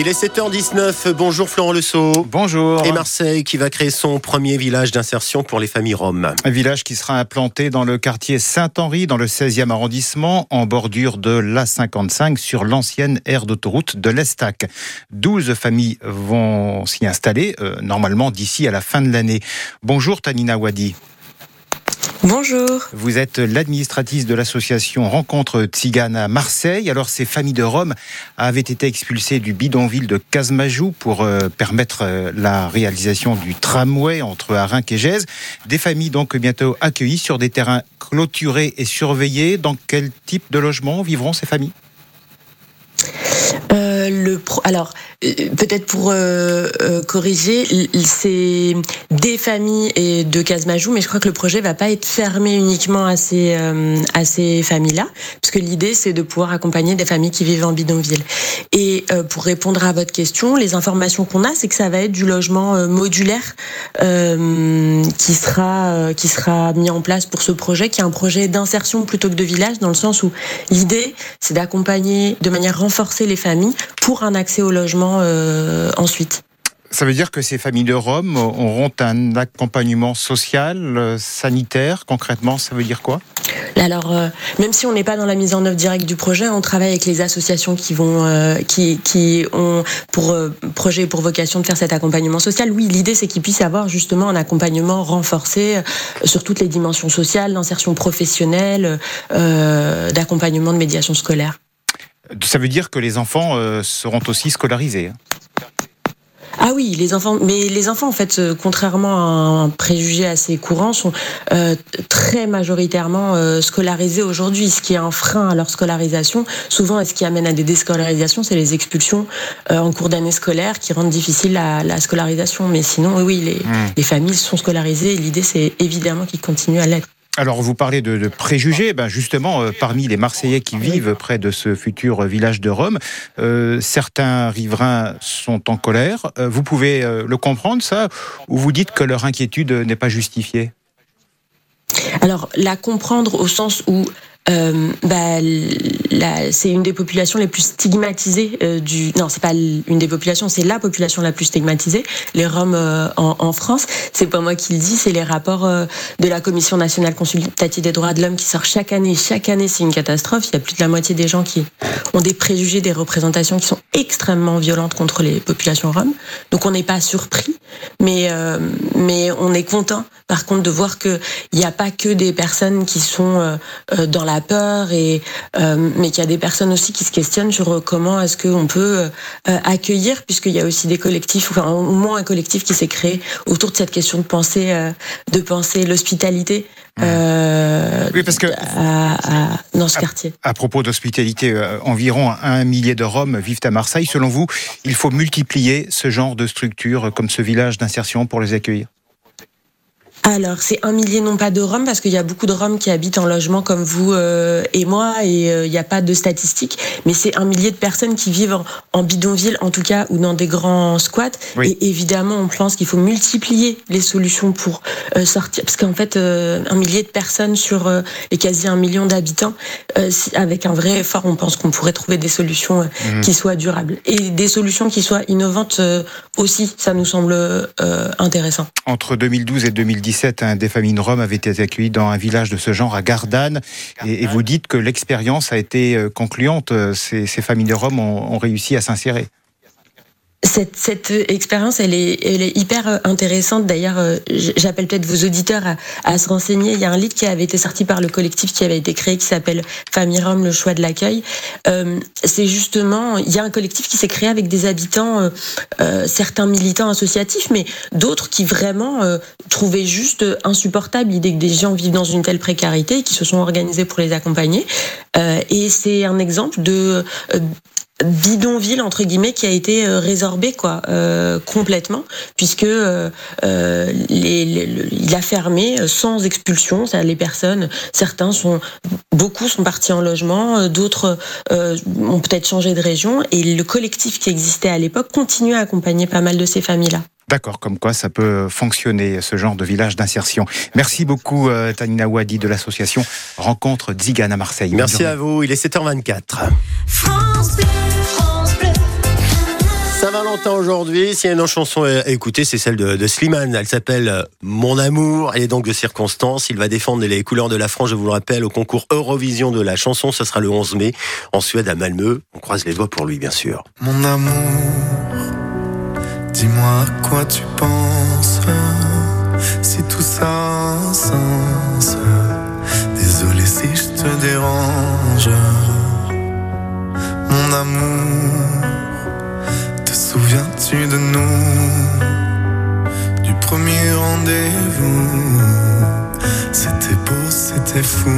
Il est 7h19. Bonjour Florent Le Bonjour. Et Marseille qui va créer son premier village d'insertion pour les familles roms. Un village qui sera implanté dans le quartier Saint-Henri, dans le 16e arrondissement, en bordure de l'A55 sur l'ancienne aire d'autoroute de l'Estac. 12 familles vont s'y installer, euh, normalement d'ici à la fin de l'année. Bonjour Tanina Wadi. Bonjour. Vous êtes l'administratrice de l'association Rencontre Tzigane à Marseille. Alors, ces familles de Rome avaient été expulsées du bidonville de Casmajou pour euh, permettre euh, la réalisation du tramway entre Arinque et Gèze. Des familles donc bientôt accueillies sur des terrains clôturés et surveillés. Dans quel type de logement vivront ces familles? Euh, le alors peut-être pour euh, corriger, c'est des familles et de Casmajou, mais je crois que le projet va pas être fermé uniquement à ces à ces familles-là, parce que l'idée c'est de pouvoir accompagner des familles qui vivent en bidonville. Et pour répondre à votre question, les informations qu'on a, c'est que ça va être du logement modulaire qui sera qui sera mis en place pour ce projet, qui est un projet d'insertion plutôt que de village, dans le sens où l'idée c'est d'accompagner de manière renforcée les familles pour un accès au logement euh, ensuite. Ça veut dire que ces familles de Rome auront un accompagnement social, euh, sanitaire, concrètement, ça veut dire quoi? Alors, euh, même si on n'est pas dans la mise en œuvre directe du projet, on travaille avec les associations qui vont, qui, qui ont pour projet et pour vocation de faire cet accompagnement social. Oui, l'idée c'est qu'ils puissent avoir justement un accompagnement renforcé sur toutes les dimensions sociales, d'insertion professionnelle, d'accompagnement de médiation scolaire. Ça veut dire que les enfants euh, seront aussi scolarisés. Hein. Ah oui, les enfants, mais les enfants, en fait, euh, contrairement à un préjugé assez courant, sont euh, très majoritairement scolarisés aujourd'hui. Ce qui est un frein à leur scolarisation, souvent, et ce qui amène à des déscolarisations, c'est les expulsions en cours d'année scolaire qui rendent difficile la, scolarisation. Mais sinon, oui, les, hmm. les familles sont scolarisées. L'idée, c'est évidemment qu'ils continuent à l'être. Alors, vous parlez de, préjugés. Ben justement, euh, parmi les Marseillais qui vivent près de ce futur village de Rome, euh, certains riverains sont en colère. Euh, vous pouvez le comprendre, ça Ou vous dites que leur inquiétude n'est pas justifiée? Alors, la comprendre au sens où euh, bah, c'est une des populations les plus stigmatisées euh, du. Non, c'est pas une des populations, c'est la population la plus stigmatisée, les Roms euh, en, en, France. C'est pas moi qui le dis, c'est les rapports euh, de la Commission nationale consultative des droits de l'homme qui sort chaque année. Chaque année, c'est une catastrophe. Il y a plus de la moitié des gens qui ont des préjugés, des représentations qui sont extrêmement violentes contre les populations roms. Donc on n'est pas surpris, mais mais on est content, par contre, de voir que il n'y a pas que des personnes qui sont dans la peur et euh, mais qu'il y a des personnes aussi qui se questionnent sur euh, comment est-ce qu'on peut euh, accueillir puisqu'il y a aussi des collectifs enfin au moins un collectif qui s'est créé autour de cette question de penser de penser l'hospitalité oui, parce que dans ce quartier. À propos d'hospitalité, environ un millier de Roms vivent à Marseille. Selon vous, il faut multiplier ce genre de structures comme ce village d'insertion pour les accueillir? Alors, c'est un millier, non pas de Roms, parce qu'il y a beaucoup de Roms qui habitent en logement comme vous euh, et moi, et euh, il n'y a pas de statistiques, mais c'est un millier de personnes qui vivent en, bidonville, en tout cas, ou dans des grands squats. Et évidemment, on pense qu'il faut multiplier les solutions pour euh, sortir, parce qu'en fait, un millier de personnes sur les quasi un million d'habitants, avec un vrai effort, on pense qu'on pourrait trouver des solutions mmh. qui soient durables. Et des solutions qui soient innovantes aussi, ça nous semble intéressant. Entre 2012 et 2017, un des familles de Rome avait été accueilli dans un village de ce genre à Gardanne. Et, vous dites que l'expérience a été euh, concluante. Ces, familles de Rome ont réussi à s'insérer cette, expérience, elle est, hyper euh, intéressante. D'ailleurs, euh, j'appelle peut-être vos auditeurs à, se renseigner. Il y a un livre qui avait été sorti par le collectif qui avait été créé, qui s'appelle Famille Rome, le choix de l'accueil. Euh, c'est justement, il y a un collectif qui s'est créé avec des habitants, certains militants associatifs, mais d'autres qui vraiment trouvaient juste insupportable l'idée que des gens vivent dans une telle précarité et qui se sont organisés pour les accompagner. et c'est un exemple de bidonville entre guillemets qui a été euh, résorbé quoi euh, complètement puisque euh, il a fermé sans expulsion. Ça les personnes certains sont beaucoup sont partis en logement d'autres ont peut-être changé de région et le collectif qui existait à l'époque continue à accompagner pas mal de ces familles là D'accord, comme quoi ça peut fonctionner, ce genre de village d'insertion. Merci beaucoup, Tanina Wadi de l'association Rencontre Zigane à Marseille. Merci à vous, il est 7h24. France Saint-Valentin aujourd'hui. S'il y a une chanson à écouter, c'est celle de, de Slimane. Elle s'appelle euh, Mon amour. Elle est donc de circonstance. Il va défendre les couleurs de la France, je vous le rappelle, au concours Eurovision de la chanson. Ce sera le 11 mai en Suède à Malmö. On croise les doigts pour lui, bien sûr. Mon amour, dis-moi à quoi tu penses. Si tout ça a un sens. Désolé si je te dérange. Mon amour, te souviens-tu de nous? Du premier rendez-vous C'était beau, c'était fou